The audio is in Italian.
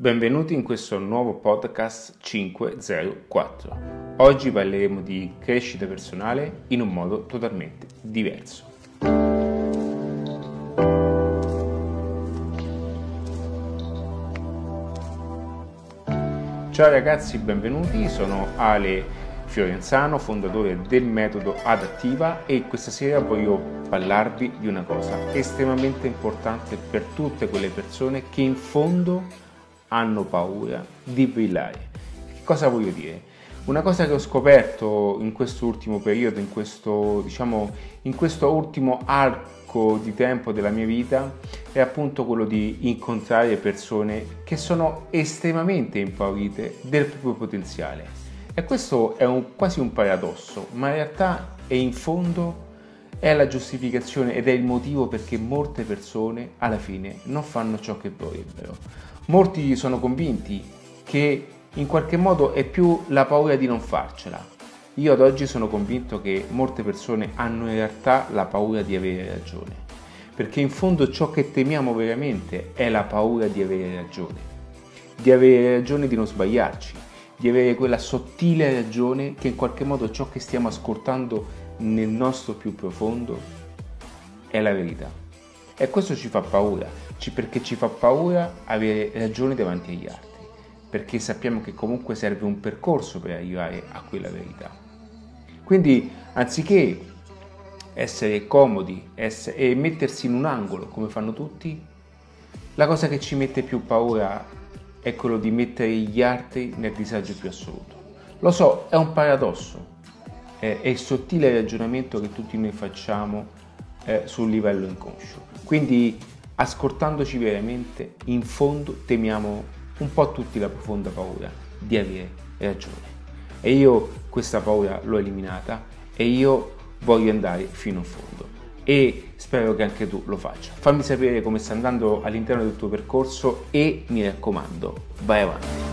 Benvenuti in questo nuovo podcast 504. Oggi parleremo di crescita personale in un modo totalmente diverso. Ciao ragazzi, benvenuti, sono Ale Fiorenzano, fondatore del metodo Adattiva e questa sera voglio parlarvi di una cosa estremamente importante per tutte quelle persone che in fondo hanno paura di brillare. Che cosa voglio dire? Una cosa che ho scoperto in questo ultimo periodo, in questo, diciamo, in questo ultimo arco di tempo della mia vita, è appunto quello di incontrare persone che sono estremamente impaurite del proprio potenziale. E questo è un, quasi un paradosso, ma in realtà è in fondo è la giustificazione ed è il motivo perché molte persone alla fine non fanno ciò che vorrebbero. Molti sono convinti che in qualche modo è più la paura di non farcela. Io ad oggi sono convinto che molte persone hanno in realtà la paura di avere ragione, perché in fondo ciò che temiamo veramente è la paura di avere ragione, di avere ragione di non sbagliarci, di avere quella sottile ragione che in qualche modo ciò che stiamo ascoltando nel nostro più profondo è la verità. E questo ci fa paura, perché ci fa paura avere ragione davanti agli altri, perché sappiamo che comunque serve un percorso per arrivare a quella verità. Quindi anziché essere comodi essere, e mettersi in un angolo come fanno tutti, la cosa che ci mette più paura è quello di mettere gli altri nel disagio più assoluto. Lo so, è un paradosso, è, il sottile ragionamento che tutti noi facciamo eh, sul livello inconscio. Quindi ascoltandoci veramente, in fondo temiamo un po' tutti la profonda paura di avere ragione. E io questa paura l'ho eliminata e io voglio andare fino in fondo e spero che anche tu lo faccia. Fammi sapere come sta andando all'interno del tuo percorso e mi raccomando, vai avanti.